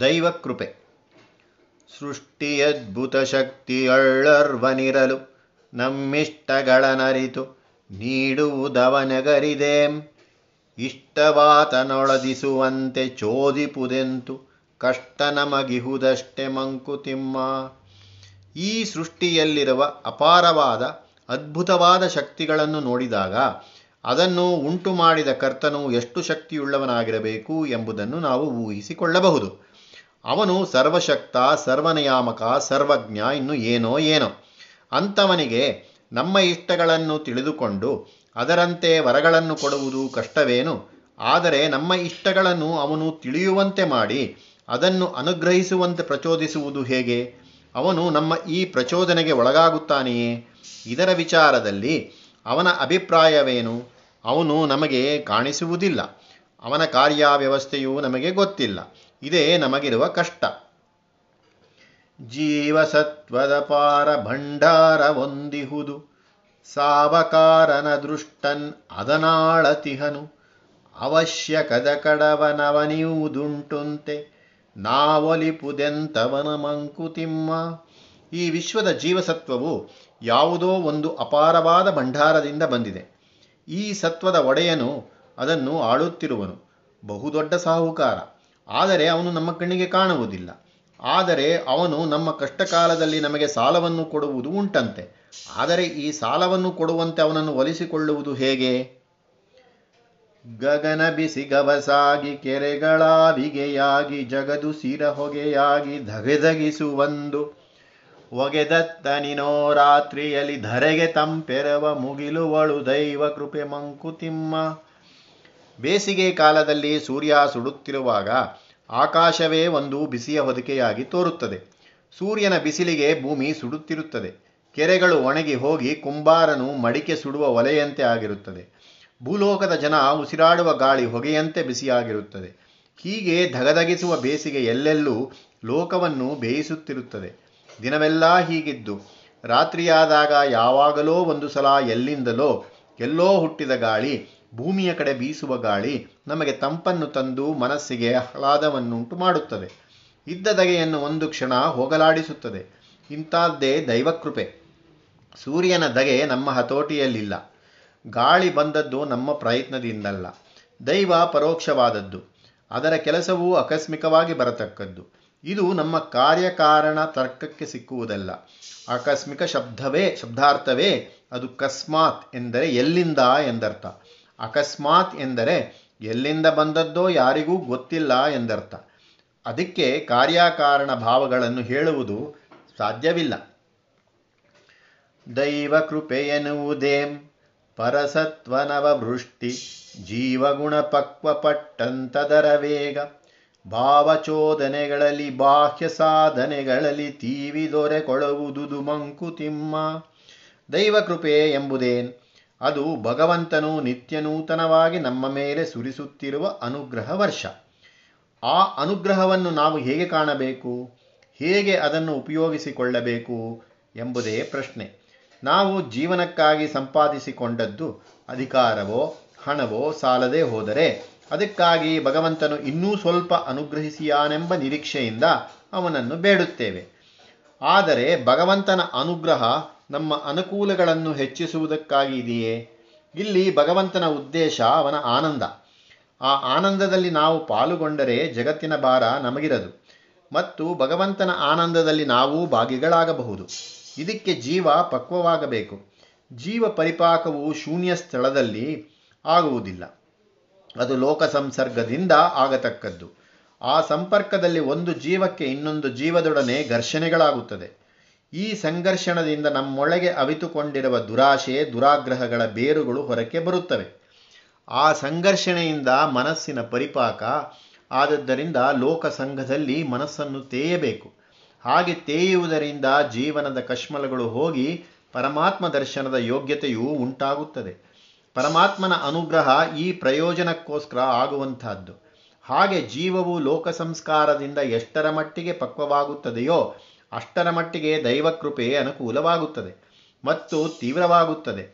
ದೈವಕೃಪೆ ಸೃಷ್ಟಿಯದ್ಭುತ ಶಕ್ತಿಯಳ್ಳರ್ವನಿರಲು ನಮ್ಮಿಷ್ಟಗಳನರಿತು ನೀಡುವುದವನಗರಿದೇಂ. ಇಷ್ಟವಾತನೊಳದಿಸುವಂತೆ ಚೋದಿಪುದೆಂತು ಕಷ್ಟ ನಮಗಿಹುದಷ್ಟೆ ಮಂಕುತಿಮ್ಮ. ಈ ಸೃಷ್ಟಿಯಲ್ಲಿರುವ ಅಪಾರವಾದ, ಅದ್ಭುತವಾದ ಶಕ್ತಿಗಳನ್ನು ನೋಡಿದಾಗ ಅದನ್ನು ಉಂಟು ಮಾಡಿದ ಕರ್ತನು ಎಷ್ಟು ಶಕ್ತಿಯುಳ್ಳವನಾಗಿರಬೇಕು ಎಂಬುದನ್ನು ನಾವು ಊಹಿಸಿಕೊಳ್ಳಬಹುದು. ಅವನು ಸರ್ವಶಕ್ತ, ಸರ್ವನಿಯಾಮಕ, ಸರ್ವಜ್ಞ, ಇನ್ನು ಏನೋ ಏನೋ. ಅಂಥವನಿಗೆ ನಮ್ಮ ಇಷ್ಟಗಳನ್ನು ತಿಳಿದುಕೊಂಡು ಅದರಂತೆ ವರಗಳನ್ನು ಕೊಡುವುದು ಕಷ್ಟವೇನು? ಆದರೆ ನಮ್ಮ ಇಷ್ಟಗಳನ್ನು ಅವನು ತಿಳಿಯುವಂತೆ ಮಾಡಿ ಅದನ್ನು ಅನುಗ್ರಹಿಸುವಂತೆ ಪ್ರಚೋದಿಸುವುದು ಹೇಗೆ? ಅವನು ನಮ್ಮ ಈ ಪ್ರಚೋದನೆಗೆ ಒಳಗಾಗುತ್ತಾನೆಯೇ? ಇದರ ವಿಚಾರದಲ್ಲಿ ಅವನ ಅಭಿಪ್ರಾಯವೇನು? ಅವನು ನಮಗೆ ಕಾಣಿಸುವುದಿಲ್ಲ. ಅವನ ಕಾರ್ಯವ್ಯವಸ್ಥೆಯು ನಮಗೆ ಗೊತ್ತಿಲ್ಲ. ಇದೇ ನಮಗಿರುವ ಕಷ್ಟ. ಜೀವಸತ್ವದ ಪಾರ ಭಂಡಾರ ಹೊಂದಿಹುದು. ಸಾವಕಾರನ ದೃಷ್ಟನ್ ಅದನಾಳತಿಹನು. ಅವಶ್ಯಕದ ಕಡವನವನಿಯುವುದುಂಟುಂತೆ. ನಾವೊಲಿಪುದೆಂತವನ ಮಂಕುತಿಮ್ಮ. ಈ ವಿಶ್ವದ ಜೀವಸತ್ವವು ಯಾವುದೋ ಒಂದು ಅಪಾರವಾದ ಭಂಡಾರದಿಂದ ಬಂದಿದೆ. ಈ ಸತ್ವದ ಒಡೆಯನು ಅದನ್ನು ಆಳುತ್ತಿರುವನು. ಬಹುದೊಡ್ಡ ಸಾಹುಕಾರ. ಆದರೆ ಅವನು ನಮ್ಮ ಕಣ್ಣಿಗೆ ಕಾಣುವುದಿಲ್ಲ. ಆದರೆ ಅವನು ನಮ್ಮ ಕಷ್ಟಕಾಲದಲ್ಲಿ ನಮಗೆ ಸಾಲವನ್ನು ಕೊಡುವುದು ಉಂಟಂತೆ. ಆದರೆ ಈ ಸಾಲವನ್ನು ಕೊಡುವಂತೆ ಅವನನ್ನು ಒಲಿಸಿಕೊಳ್ಳುವುದು ಹೇಗೆ? ಗಗನ ಬಿಸಿ ಗವಸಾಗಿ ಕೆರೆಗಳಾವಿಗೆಯಾಗಿ ಜಗದು ಸಿರ ಹೊಗೆಯಾಗಿ ಧಗೆಧಗಿಸುವಂದು ಒಗೆದತ್ತನಿನೋ ರಾತ್ರಿಯಲ್ಲಿ ಧರೆಗೆ ತಂಪೆರವ ಮುಗಿಲುವಳು ದೈವ ಕೃಪೆ ಮಂಕುತಿಮ್ಮ. ಬೇಸಿಗೆ ಕಾಲದಲ್ಲಿ ಸೂರ್ಯ ಸುಡುತ್ತಿರುವಾಗ ಆಕಾಶವೇ ಒಂದು ಬಿಸಿಯ ಹೊದಿಕೆಯಾಗಿ ತೋರುತ್ತದೆ. ಸೂರ್ಯನ ಬಿಸಿಲಿಗೆ ಭೂಮಿ ಸುಡುತ್ತಿರುತ್ತದೆ. ಕೆರೆಗಳು ಒಣಗಿ ಹೋಗಿ ಕುಂಬಾರನು ಮಡಿಕೆ ಸುಡುವ ಒಲೆಯಂತೆ ಆಗಿರುತ್ತದೆ. ಭೂಲೋಕದ ಜನ ಉಸಿರಾಡುವ ಗಾಳಿ ಹೊಗೆಯಂತೆ ಬಿಸಿಯಾಗಿರುತ್ತದೆ. ಹೀಗೆ ಧಗಧಗಿಸುವ ಬೇಸಿಗೆ ಎಲ್ಲೆಲ್ಲೂ ಲೋಕವನ್ನು ಬೇಯಿಸುತ್ತಿರುತ್ತದೆ. ದಿನವೆಲ್ಲ ಹೀಗಿದ್ದು, ರಾತ್ರಿಯಾದಾಗ ಯಾವಾಗಲೋ ಒಂದು ಸಲ ಎಲ್ಲಿಂದಲೋ ಎಲ್ಲೋ ಹುಟ್ಟಿದ ಗಾಳಿ ಭೂಮಿಯ ಕಡೆ ಬೀಸುವ ಗಾಳಿ ನಮಗೆ ತಂಪನ್ನು ತಂದು ಮನಸ್ಸಿಗೆ ಆಹ್ಲಾದವನ್ನುಂಟು ಮಾಡುತ್ತದೆ. ಇದ್ದ ದಗೆಯನ್ನು ಒಂದು ಕ್ಷಣ ಹೋಗಲಾಡಿಸುತ್ತದೆ. ಇಂಥದ್ದೇ ದೈವಕೃಪೆ. ಸೂರ್ಯನ ದಗೆ ನಮ್ಮ ಹತೋಟಿಯಲ್ಲಿಲ್ಲ. ಗಾಳಿ ಬಂದದ್ದು ನಮ್ಮ ಪ್ರಯತ್ನದಿಂದಲ್ಲ. ದೈವ ಪರೋಕ್ಷವಾದದ್ದು. ಅದರ ಕೆಲಸವೂ ಆಕಸ್ಮಿಕವಾಗಿ ಬರತಕ್ಕದ್ದು. ಇದು ನಮ್ಮ ಕಾರ್ಯಕಾರಣ ತರ್ಕಕ್ಕೆ ಸಿಕ್ಕುವುದಲ್ಲ. ಆಕಸ್ಮಿಕ ಶಬ್ದವೇ, ಶಬ್ದಾರ್ಥವೇ ಅದು ಕಸ್ಮಾತ್ ಎಂದರೆ ಎಲ್ಲಿಂದ ಎಂದರ್ಥ. ಅಕಸ್ಮಾತ್ ಎಂದರೆ ಎಲ್ಲಿಂದ ಬಂದದ್ದೋ ಯಾರಿಗೂ ಗೊತ್ತಿಲ್ಲ ಎಂದರ್ಥ. ಅದಕ್ಕೆ ಕಾರ್ಯಕಾರಣ ಭಾವಗಳನ್ನು ಹೇಳುವುದು ಸಾಧ್ಯವಿಲ್ಲ. ದೈವ ಕೃಪೆಯೆನ್ನುವುದೇಂ ಪರಸತ್ವನವಭೃಷ್ಟಿ ಜೀವಗುಣ ಪಕ್ವಪಟ್ಟಂತದರ ವೇಗ. ಭಾವಚೋದನೆಗಳಲ್ಲಿ, ಬಾಹ್ಯ ಸಾಧನೆಗಳಲ್ಲಿ ತೀವಿ ದೊರೆಕೊಳ್ಳುವುದು ಮಂಕುತಿಮ್ಮ ದೈವಕೃಪೆ ಎಂಬುದೇನ್ ಅದು ಭಗವಂತನು ನಿತ್ಯನೂತನವಾಗಿ ನಮ್ಮ ಮೇಲೆ ಸುರಿಸುತ್ತಿರುವ ಅನುಗ್ರಹ ವರ್ಷ. ಆ ಅನುಗ್ರಹವನ್ನು ನಾವು ಹೇಗೆ ಕಾಣಬೇಕು? ಹೇಗೆ ಅದನ್ನು ಉಪಯೋಗಿಸಿಕೊಳ್ಳಬೇಕು ಎಂಬುದೇ ಪ್ರಶ್ನೆ. ನಾವು ಜೀವನಕ್ಕಾಗಿ ಸಂಪಾದಿಸಿಕೊಂಡದ್ದು ಅಧಿಕಾರವೋ, ಹಣವೋ ಸಾಲದೇ ಹೋದರೆ ಅದಕ್ಕಾಗಿ ಭಗವಂತನು ಇನ್ನೂ ಸ್ವಲ್ಪ ಅನುಗ್ರಹಿಸಿಯಾನೆಂಬ ನಿರೀಕ್ಷೆಯಿಂದ ಅವನನ್ನು ಬೇಡುತ್ತೇವೆ. ಆದರೆ ಭಗವಂತನ ಅನುಗ್ರಹ ನಮ್ಮ ಅನುಕೂಲಗಳನ್ನು ಹೆಚ್ಚಿಸುವುದಕ್ಕಾಗಿ ಇದೆಯೇ ಇಲ್ಲಿ ಭಗವಂತನ ಉದ್ದೇಶ ಅವನ ಆನಂದ. ಆ ಆನಂದದಲ್ಲಿ ನಾವು ಪಾಲುಗೊಂಡರೆ ಜಗತ್ತಿನ ಭಾರ ನಮಗಿರದು. ಮತ್ತು ಭಗವಂತನ ಆನಂದದಲ್ಲಿ ನಾವು ಭಾಗಿಗಳಾಗಬಹುದು. ಇದಕ್ಕೆ ಜೀವ ಪಕ್ವವಾಗಬೇಕು. ಜೀವ ಪರಿಪಾಕವು ಶೂನ್ಯ ಸ್ಥಳದಲ್ಲಿ ಆಗುವುದಿಲ್ಲ. ಅದು ಲೋಕ ಸಂಸರ್ಗದಿಂದ ಆಗತಕ್ಕದ್ದು. ಆ ಸಂಪರ್ಕದಲ್ಲಿ ಒಂದು ಜೀವಕ್ಕೆ ಇನ್ನೊಂದು ಜೀವದೊಡನೆ ಘರ್ಷಣೆಗಳಾಗುತ್ತದೆ. ಈ ಸಂಘರ್ಷಣದಿಂದ ನಮ್ಮೊಳಗೆ ಅವಿತುಕೊಂಡಿರುವ ದುರಾಶೆ, ದುರಾಗ್ರಹಗಳ ಬೇರುಗಳು ಹೊರಕ್ಕೆ ಬರುತ್ತವೆ. ಆ ಸಂಘರ್ಷಣೆಯಿಂದ ಮನಸ್ಸಿನ ಪರಿಪಾಕ ಆದದ್ದರಿಂದ ಲೋಕ ಸಂಘದಲ್ಲಿ ಮನಸ್ಸನ್ನು ತೇಯಬೇಕು. ಹಾಗೆ ತೇಯುವುದರಿಂದ ಜೀವನದ ಕಶ್ಮಲಗಳು ಹೋಗಿ ಪರಮಾತ್ಮ ದರ್ಶನದ ಯೋಗ್ಯತೆಯು ಉಂಟಾಗುತ್ತದೆ. ಪರಮಾತ್ಮನ ಅನುಗ್ರಹ ಈ ಪ್ರಯೋಜನಕ್ಕೋಸ್ಕರ ಆಗುವಂತಹದ್ದು ಹಾಗೆ ಜೀವವು ಲೋಕ ಸಂಸ್ಕಾರದಿಂದ ಎಷ್ಟರ ಮಟ್ಟಿಗೆ ಪಕ್ವವಾಗುತ್ತದೆಯೋ ಅಷ್ಟರ ಮಟ್ಟಿಗೆ ದೈವಕೃಪೆ ಅನುಕೂಲವಾಗುತ್ತದೆ ಮತ್ತು ತೀವ್ರವಾಗುತ್ತದೆ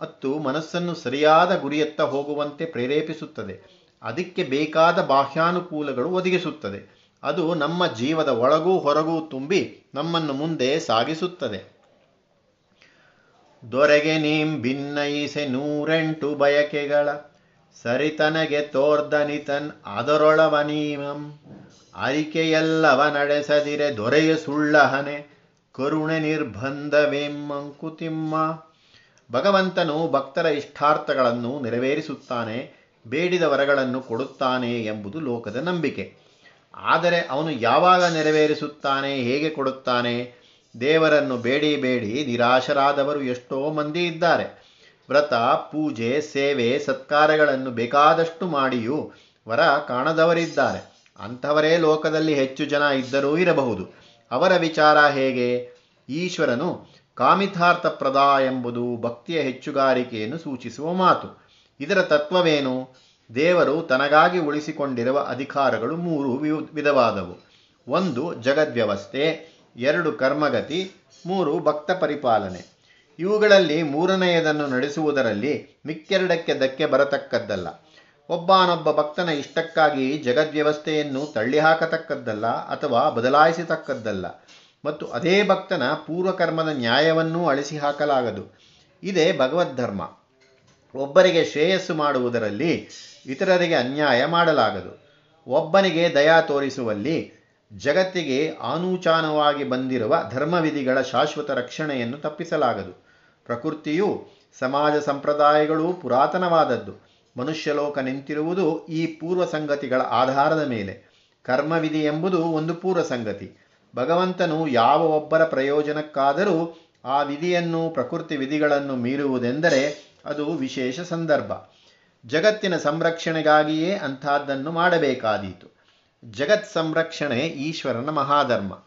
ಮತ್ತು ಮನಸ್ಸನ್ನು ಸರಿಯಾದ ಗುರಿಯತ್ತ ಹೋಗುವಂತೆ ಪ್ರೇರೇಪಿಸುತ್ತದೆ. ಅದಕ್ಕೆ ಬೇಕಾದ ಬಾಹ್ಯಾನುಕೂಲಗಳು ಒದಗಿಸುತ್ತದೆ. ಅದು ನಮ್ಮ ಜೀವದ ಒಳಗೂ ಹೊರಗೂ ತುಂಬಿ ನಮ್ಮನ್ನು ಮುಂದೆ ಸಾಗಿಸುತ್ತದೆ. ದೊರೆಗೆ ನೀಂ ಭಿನ್ನಯಿಸೆ ನೂರೆಂಟು ಬಯಕೆಗಳ ಸರಿತನಗೆ ತೋರ್ದನಿತನ್ ಅದರೊಳವನೀಮಂ ಅರಿಕೆಯಲ್ಲವ ನಡೆಸದಿರೆ ದೊರೆಯ ಸುಳ್ಳಹನೆ, ಕರುಣೆ ನಿರ್ಬಂಧವೆಮ್ಮಂಕುತಿಮ್ಮ ಭಗವಂತನು ಭಕ್ತರ ಇಷ್ಟಾರ್ಥಗಳನ್ನು ನೆರವೇರಿಸುತ್ತಾನೆ, ಬೇಡಿದ ವರಗಳನ್ನು ಕೊಡುತ್ತಾನೆ ಎಂಬುದು ಲೋಕದ ನಂಬಿಕೆ. ಆದರೆ ಅವನು ಯಾವಾಗ ನೆರವೇರಿಸುತ್ತಾನೆ, ಹೇಗೆ ಕೊಡುತ್ತಾನೆ? ದೇವರನ್ನು ಬೇಡಿ ಬೇಡಿ ನಿರಾಶರಾದವರು ಎಷ್ಟೋ ಮಂದಿ ಇದ್ದಾರೆ. ವ್ರತ, ಪೂಜೆ, ಸೇವೆ, ಸತ್ಕಾರಗಳನ್ನು ಬೇಕಾದಷ್ಟು ಮಾಡಿಯೂ ವರ ಕಾಣದವರಿದ್ದಾರೆ. ಅಂಥವರೇ ಲೋಕದಲ್ಲಿ ಹೆಚ್ಚು ಜನ ಇದ್ದರೂ ಇರಬಹುದು. ಅವರ ವಿಚಾರ ಹೇಗೆ? ಈಶ್ವರನು ಕಾಮಿತಾರ್ಥ ಪ್ರದ ಎಂಬುದು ಭಕ್ತಿಯ ಹೆಚ್ಚುಗಾರಿಕೆಯನ್ನು ಸೂಚಿಸುವ ಮಾತು. ಇದರ ತತ್ವವೇನು? ದೇವರು ತನಗಾಗಿ ಉಳಿಸಿಕೊಂಡಿರುವ ಅಧಿಕಾರಗಳು ಮೂರು ವಿಧವಾದವು. ಒಂದು, ಜಗದ್ವ್ಯವಸ್ಥೆ. ಎರಡು, ಕರ್ಮಗತಿ. ಮೂರು, ಭಕ್ತ ಪರಿಪಾಲನೆ. ಇವುಗಳಲ್ಲಿ ಮೂರನೆಯದನ್ನು ನಡೆಸುವುದರಲ್ಲಿ ಮಿಕ್ಕೆರಡಕ್ಕೆ ಧಕ್ಕೆ ಬರತಕ್ಕದ್ದಲ್ಲ. ಒಬ್ಬನೊಬ್ಬ ಭಕ್ತನ ಇಷ್ಟಕ್ಕಾಗಿ ಜಗದ್ವ್ಯವಸ್ಥೆಯನ್ನು ತಳ್ಳಿಹಾಕತಕ್ಕದ್ದಲ್ಲ ಅಥವಾ ಬದಲಾಯಿಸತಕ್ಕದ್ದಲ್ಲ. ಮತ್ತು ಅದೇ ಭಕ್ತನ ಪೂರ್ವಕರ್ಮದ ನ್ಯಾಯವನ್ನೂ ಅಳಿಸಿ ಹಾಕಲಾಗದು ಇದೇ ಭಗವದ್ಧರ್ಮ. ಒಬ್ಬರಿಗೆ ಶ್ರೇಯಸ್ಸು ಮಾಡುವುದರಲ್ಲಿ ಇತರರಿಗೆ ಅನ್ಯಾಯ ಮಾಡಲಾಗದು. ಒಬ್ಬನಿಗೆ ದಯಾ ತೋರಿಸುವಲ್ಲಿ ಜಗತ್ತಿಗೆ ಆನೂಚಾನವಾಗಿ ಬಂದಿರುವ ಧರ್ಮವಿಧಿಗಳ ಶಾಶ್ವತ ರಕ್ಷಣೆಯನ್ನು ತಪ್ಪಿಸಲಾಗದು. ಪ್ರಕೃತಿಯು ಸಮಾಜ ಸಂಪ್ರದಾಯಗಳು ಪುರಾತನವಾದದ್ದು. ಮನುಷ್ಯಲೋಕ ನಿಂತಿರುವುದು ಈ ಪೂರ್ವ ಸಂಗತಿಗಳ ಆಧಾರದ ಮೇಲೆ. ಕರ್ಮವಿಧಿ ಎಂಬುದು ಒಂದು ಪೂರ್ವ ಸಂಗತಿ ಭಗವಂತನು ಯಾವ ಒಬ್ಬರ ಪ್ರಯೋಜನಕ್ಕಾದರೂ ಆ ವಿಧಿಯನ್ನು ಪ್ರಕೃತಿ ವಿಧಿಗಳನ್ನು ಮೀರುವುದೆಂದರೆ ಅದು ವಿಶೇಷ ಸಂದರ್ಭ. ಜಗತ್ತಿನ ಸಂರಕ್ಷಣೆಗಾಗಿಯೇ ಅಂಥದ್ದನ್ನು ಮಾಡಬೇಕಾದೀತು. ಜಗತ್ ಸಂರಕ್ಷಣೆ ಈಶ್ವರನ ಮಹಾಧರ್ಮ.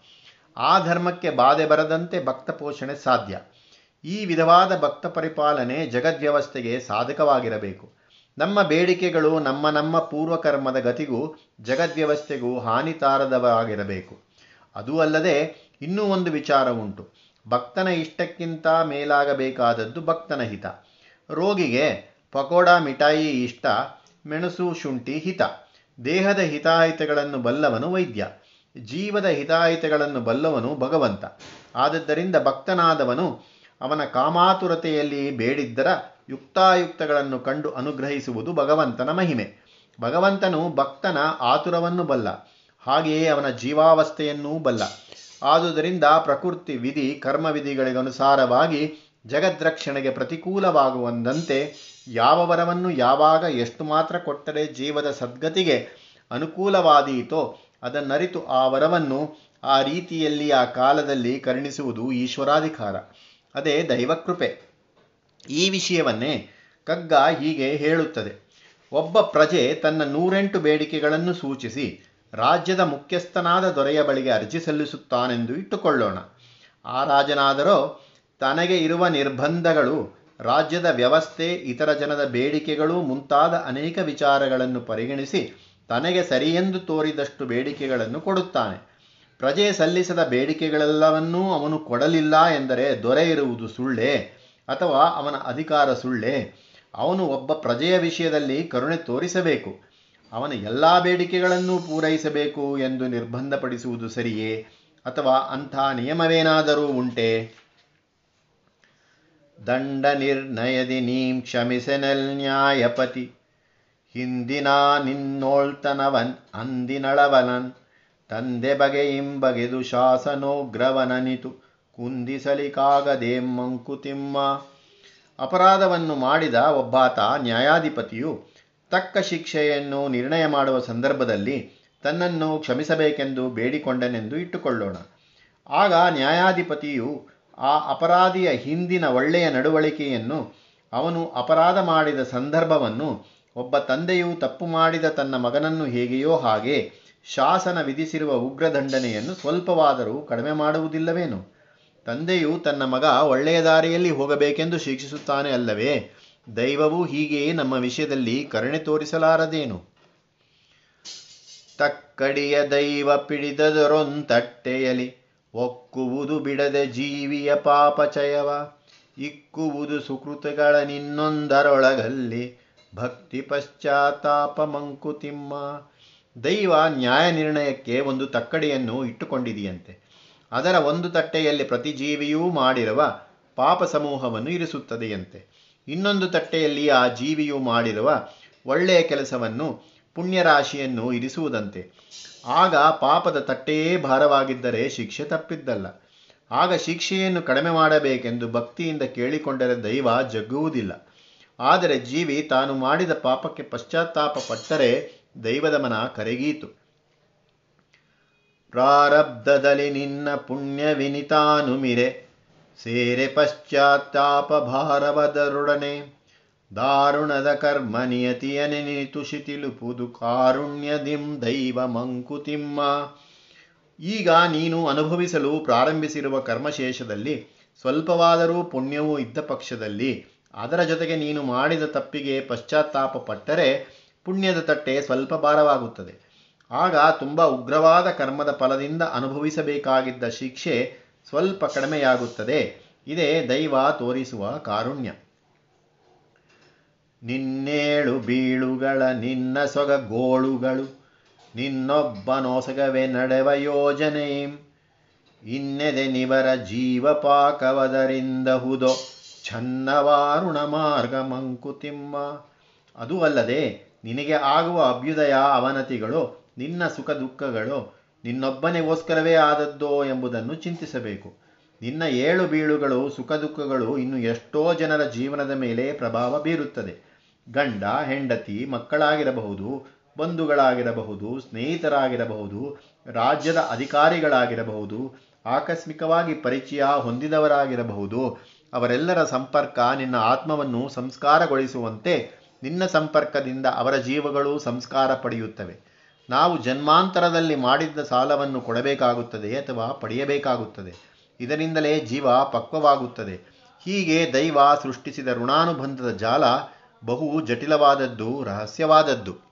ಆ ಧರ್ಮಕ್ಕೆ ಬಾಧೆ ಬರದಂತೆ ಭಕ್ತ ಪೋಷಣೆ ಸಾಧ್ಯ. ಈ ವಿಧವಾದ ಭಕ್ತ ಪರಿಪಾಲನೆ ಜಗದ್ವ್ಯವಸ್ಥೆಗೆ ಸಾಧಕವಾಗಿರಬೇಕು. ನಮ್ಮ ಬೇಡಿಕೆಗಳು ನಮ್ಮ ನಮ್ಮ ಪೂರ್ವಕರ್ಮದ ಗತಿಗೂ ಜಗದ್ವ್ಯವಸ್ಥೆಗೂ ಹಾನಿ ತಾರದವಾಗಿರಬೇಕು ಅದೂ ಅಲ್ಲದೆ ಇನ್ನೂ ಒಂದು ವಿಚಾರ ಉಂಟು. ಭಕ್ತನ ಇಷ್ಟಕ್ಕಿಂತ ಮೇಲಾಗಬೇಕಾದದ್ದು ಭಕ್ತನ ಹಿತ. ರೋಗಿಗೆ ಪಕೋಡ, ಮಿಠಾಯಿ ಇಷ್ಟ, ಮೆಣಸು, ಶುಂಠಿ ಹಿತ. ದೇಹದ ಹಿತಾಹಿತಗಳನ್ನು ಬಲ್ಲವನು ವೈದ್ಯ. ಜೀವದ ಹಿತಾಹಿತಗಳನ್ನು ಬಲ್ಲವನು ಭಗವಂತ. ಆದದ್ದರಿಂದ ಭಕ್ತನಾದವನು ಅವನ ಕಾಮಾತುರತೆಯಲ್ಲಿ ಬೇಡಿದ್ದರ ಯುಕ್ತಾಯುಕ್ತಗಳನ್ನು ಕಂಡು ಅನುಗ್ರಹಿಸುವುದು ಭಗವಂತನ ಮಹಿಮೆ. ಭಗವಂತನು ಭಕ್ತನ ಆತುರವನ್ನು ಬಲ್ಲ, ಹಾಗೆಯೇ ಅವನ ಜೀವಾವಸ್ಥೆಯನ್ನೂ ಬಲ್ಲ. ಆದುದರಿಂದ ಪ್ರಕೃತಿ ವಿಧಿ, ಕರ್ಮವಿಧಿಗಳಿಗನುಸಾರವಾಗಿ ಜಗದ್ರಕ್ಷಣೆಗೆ ಪ್ರತಿಕೂಲವಾಗುವಂದಂತೆ ಯಾವ ವರವನ್ನು ಯಾವಾಗ ಎಷ್ಟು ಮಾತ್ರ ಕೊಟ್ಟರೆ ಜೀವದ ಸದ್ಗತಿಗೆ ಅನುಕೂಲವಾದೀತೋ ಅದನ್ನರಿತು ಆ ವರವನ್ನು ಆ ರೀತಿಯಲ್ಲಿ ಆ ಕಾಲದಲ್ಲಿ ಕರುಣಿಸುವುದು ಈಶ್ವರಾಧಿಕಾರ. ಅದೇ ದೈವಕೃಪೆ. ಈ ವಿಷಯವನ್ನೇ ಕಗ್ಗ ಹೀಗೆ ಹೇಳುತ್ತದೆ. ಒಬ್ಬ ಪ್ರಜೆ ತನ್ನ ನೂರೆಂಟು ಬೇಡಿಕೆಗಳನ್ನು ಸೂಚಿಸಿ ರಾಜ್ಯದ ಮುಖ್ಯಸ್ಥನಾದ ದೊರೆಯ ಬಳಿಗೆ ಅರ್ಜಿ ಸಲ್ಲಿಸುತ್ತಾನೆಂದು ಇಟ್ಟುಕೊಳ್ಳೋಣ. ಆ ರಾಜನಾದರೋ ತನಗೆ ಇರುವ ನಿರ್ಬಂಧಗಳು, ರಾಜ್ಯದ ವ್ಯವಸ್ಥೆ, ಇತರ ಜನದ ಬೇಡಿಕೆಗಳು ಮುಂತಾದ ಅನೇಕ ವಿಚಾರಗಳನ್ನು ಪರಿಗಣಿಸಿ ತನಗೆ ಸರಿಯೆಂದು ತೋರಿದಷ್ಟು ಬೇಡಿಕೆಗಳನ್ನು ಕೊಡುತ್ತಾನೆ. ಪ್ರಜೆ ಸಲ್ಲಿಸದ ಬೇಡಿಕೆಗಳೆಲ್ಲವನ್ನೂ ಅವನು ಕೊಡಲಿಲ್ಲ ಎಂದರೆ ದೊರೆ ಇರುವುದು ಸುಳ್ಳೇ ಅಥವಾ ಅವನ ಅಧಿಕಾರ ಸುಳ್ಳೇ? ಅವನು ಒಬ್ಬ ಪ್ರಜೆಯ ವಿಷಯದಲ್ಲಿ ಕರುಣೆ ತೋರಿಸಬೇಕು. ಅವನ ಎಲ್ಲ ಬೇಡಿಕೆಗಳನ್ನು ಪೂರೈಸಬೇಕು ಎಂದು ನಿರ್ಬಂಧಪಡಿಸುವುದು ಸರಿಯೇ? ಅಥವಾ ಅಂಥ ನಿಯಮವೇನಾದರೂ ಉಂಟೆ? ದಂಡ ನಿರ್ಣಯದಿ ನೀಂ ಕ್ಷಮಿಸೆನಲ್ ನ್ಯಾಯಪತಿ. ಹಿಂದಿನ ನಿನ್ನೋಳ್ತನವನ್, ಅಂದಿನಳವನನ್. ತಂದೆ ಬಗೆಯಿಂಬಗೆದು ಶಾಸನೋಗ್ರವನನಿತು ಕುಂದಿಸಲಿಕಾಗದೆ ಮಂಕುತಿಮ್ಮ. ಅಪರಾಧವನ್ನು ಮಾಡಿದ ಒಬ್ಬಾತ ನ್ಯಾಯಾಧಿಪತಿಯು ತಕ್ಕ ಶಿಕ್ಷೆಯನ್ನು ನಿರ್ಣಯ ಮಾಡುವ ಸಂದರ್ಭದಲ್ಲಿ ತನ್ನನ್ನು ಕ್ಷಮಿಸಬೇಕೆಂದು ಬೇಡಿಕೊಂಡನೆಂದು ಇಟ್ಟುಕೊಳ್ಳೋಣ. ಆಗ ನ್ಯಾಯಾಧಿಪತಿಯು ಆ ಅಪರಾಧಿಯ ಹಿಂದಿನ ಒಳ್ಳೆಯ ನಡವಳಿಕೆಯನ್ನು, ಅವನು ಅಪರಾಧ ಮಾಡಿದ ಸಂದರ್ಭವನ್ನು, ಒಬ್ಬ ತಂದೆಯು ತಪ್ಪು ಮಾಡಿದ ತನ್ನ ಮಗನನ್ನು ಹೇಗೆಯೋ ಹಾಗೆ ಶಾಸನ ವಿಧಿಸಿರುವ ಉಗ್ರದಂಡನೆಯನ್ನು ಸ್ವಲ್ಪವಾದರೂ ಕಡಿಮೆ ಮಾಡುವುದಿಲ್ಲವೇನು? ತಂದೆಯು ತನ್ನ ಮಗ ಒಳ್ಳೆಯ ದಾರಿಯಲ್ಲಿ ಹೋಗಬೇಕೆಂದು ಶಿಕ್ಷಿಸುತ್ತಾನೆ ಅಲ್ಲವೇ? ದೈವವು ಹೀಗೆಯೇ ನಮ್ಮ ವಿಷಯದಲ್ಲಿ ಕರುಣೆ ತೋರಿಸಲಾರದೇನು? ತಕ್ಕಡಿಯ ದೈವ ಪಿಡಿದದರೊಂತಟ್ಟೆಯಲಿ ಒಕ್ಕುವುದು ಬಿಡದೆ ಜೀವಿಯ ಪಾಪಚಯವ ಇಕ್ಕುವುದು ಸುಕೃತಗಳ ನಿನ್ನೊಂದರೊಳಗಲ್ಲಿ ಭಕ್ತಿ ಪಶ್ಚಾತ್ತಾಪ ಮಂಕುತಿಮ್ಮ. ದೈವ ನ್ಯಾಯ ನಿರ್ಣಯಕ್ಕೆ ಒಂದು ತಕ್ಕಡಿಯನ್ನು ಇಟ್ಟುಕೊಂಡಿದೆಯಂತೆ. ಅದರ ಒಂದು ತಟ್ಟೆಯಲ್ಲಿ ಪ್ರತಿ ಜೀವಿಯೂ ಮಾಡಿರುವ ಪಾಪ ಸಮೂಹವನ್ನು ಇರಿಸುತ್ತದೆಯಂತೆ. ಇನ್ನೊಂದು ತಟ್ಟೆಯಲ್ಲಿ ಆ ಜೀವಿಯು ಮಾಡಿರುವ ಒಳ್ಳೆಯ ಕೆಲಸವನ್ನು ಪುಣ್ಯರಾಶಿಯನ್ನು ಇರಿಸುವುದಂತೆ. ಆಗ ಪಾಪದ ತಟ್ಟೆಯೇ ಭಾರವಾಗಿದ್ದರೆ ಶಿಕ್ಷೆ ತಪ್ಪಿದ್ದಲ್ಲ. ಆಗ ಶಿಕ್ಷೆಯನ್ನು ಕಡಿಮೆ ಮಾಡಬೇಕೆಂದು ಭಕ್ತಿಯಿಂದ ಕೇಳಿಕೊಂಡರೆ ದೈವ ಜಗ್ಗುವುದಿಲ್ಲ. ಆದರೆ ಜೀವಿ ತಾನು ಮಾಡಿದ ಪಾಪಕ್ಕೆ ಪಶ್ಚಾತ್ತಾಪ ಪಟ್ಟರೆ ದೈವದ ಮನ ಕರೆಗೀತು. ಪ್ರಾರಬ್ಧದಲ್ಲಿ ನಿನ್ನ ಪುಣ್ಯ ವಿನಿತಾನುಮಿರೆ, ಸೇರೆ ಪಶ್ಚಾತ್ತಾಪ ಭಾರವದರೊಡನೆ. ದಾರುಣದ ಕರ್ಮ ನಿಯತಿಯ ನೆನಿತು ಶಿತಿಲುಪುದು ಕಾರುಣ್ಯದಿಂ ದೈವ ಮಂಕುತಿಮ್ಮ. ಈಗ ನೀನು ಅನುಭವಿಸಲು ಪ್ರಾರಂಭಿಸಿರುವ ಕರ್ಮಶೇಷದಲ್ಲಿ ಸ್ವಲ್ಪವಾದರೂ ಪುಣ್ಯವೂ ಇದ್ದ ಪಕ್ಷದಲ್ಲಿ ಅದರ ಜೊತೆಗೆ ನೀನು ಮಾಡಿದ ತಪ್ಪಿಗೆ ಪಶ್ಚಾತ್ತಾಪ ಪಟ್ಟರೆ ಪುಣ್ಯದ ತಟ್ಟೆ ಸ್ವಲ್ಪ ಭಾರವಾಗುತ್ತದೆ. ಆಗ ತುಂಬ ಉಗ್ರವಾದ ಕರ್ಮದ ಫಲದಿಂದ ಅನುಭವಿಸಬೇಕಾಗಿದ್ದ ಶಿಕ್ಷೆ ಸ್ವಲ್ಪ ಕಡಿಮೆಯಾಗುತ್ತದೆ. ಇದೇ ದೈವ ತೋರಿಸುವ ಕಾರುಣ್ಯ. ನಿನ್ನೇಳು ಬೀಳುಗಳ, ನಿನ್ನ ಸೊಗ ಗೋಳುಗಳು ನಿನ್ನೊಬ್ಬನೊಸಗವೇ ನಡೆವ ಯೋಜನೆ. ಇನ್ನೆದೆ ನಿವರ ಜೀವಪಾಕವದರಿಂದ ಹುದೋ ಛನ್ನವಾರುಣ ಮಾರ್ಗ ಮಂಕುತಿಮ್ಮ. ಅದು ಅಲ್ಲದೆ ನಿನಗೆ ಆಗುವ ಅಭ್ಯುದಯ, ಅವನತಿಗಳು, ನಿನ್ನ ಸುಖ ದುಃಖಗಳು ನಿನ್ನೊಬ್ಬನಿಗೋಸ್ಕರವೇ ಆದದ್ದೋ ಎಂಬುದನ್ನು ಚಿಂತಿಸಬೇಕು. ನಿನ್ನ ಏಳು ಬೀಳುಗಳು, ಸುಖ ದುಃಖಗಳು ಇನ್ನು ಎಷ್ಟೋ ಜನರ ಜೀವನದ ಮೇಲೆ ಪ್ರಭಾವ ಬೀರುತ್ತದೆ. ಗಂಡ, ಹೆಂಡತಿ, ಮಕ್ಕಳಾಗಿರಬಹುದು, ಬಂಧುಗಳಾಗಿರಬಹುದು, ಸ್ನೇಹಿತರಾಗಿರಬಹುದು, ರಾಜ್ಯದ ಅಧಿಕಾರಿಗಳಾಗಿರಬಹುದು, ಆಕಸ್ಮಿಕವಾಗಿ ಪರಿಚಯ ಹೊಂದಿದವರಾಗಿರಬಹುದು, ಅವರೆಲ್ಲರ ಸಂಪರ್ಕ, ನಿನ್ನ ಆತ್ಮವನ್ನು ಸಂಸ್ಕಾರಗೊಳಿಸುವಂತೆ ನಿನ್ನ ಸಂಪರ್ಕದಿಂದ ಅವರ ಜೀವಗಳು ಸಂಸ್ಕಾರ ಪಡೆಯುತ್ತವೆ. ನಾವು ಜನ್ಮಾಂತರದಲ್ಲಿ ಮಾಡಿದ್ದ ಸಾಲವನ್ನು ಕೊಡಬೇಕಾಗುತ್ತದೆ ಅಥವಾ ಪಡೆಯಬೇಕಾಗುತ್ತದೆ. ಇದರಿಂದಲೇ ಜೀವ ಪಕ್ವವಾಗುತ್ತದೆ. ಹೀಗೆ ದೈವ ಸೃಷ್ಟಿಸಿದ ಋಣಾನುಬಂಧದ ಜಾಲ ಬಹು ಜಟಿಲವಾದದ್ದು, ರಹಸ್ಯವಾದದ್ದು.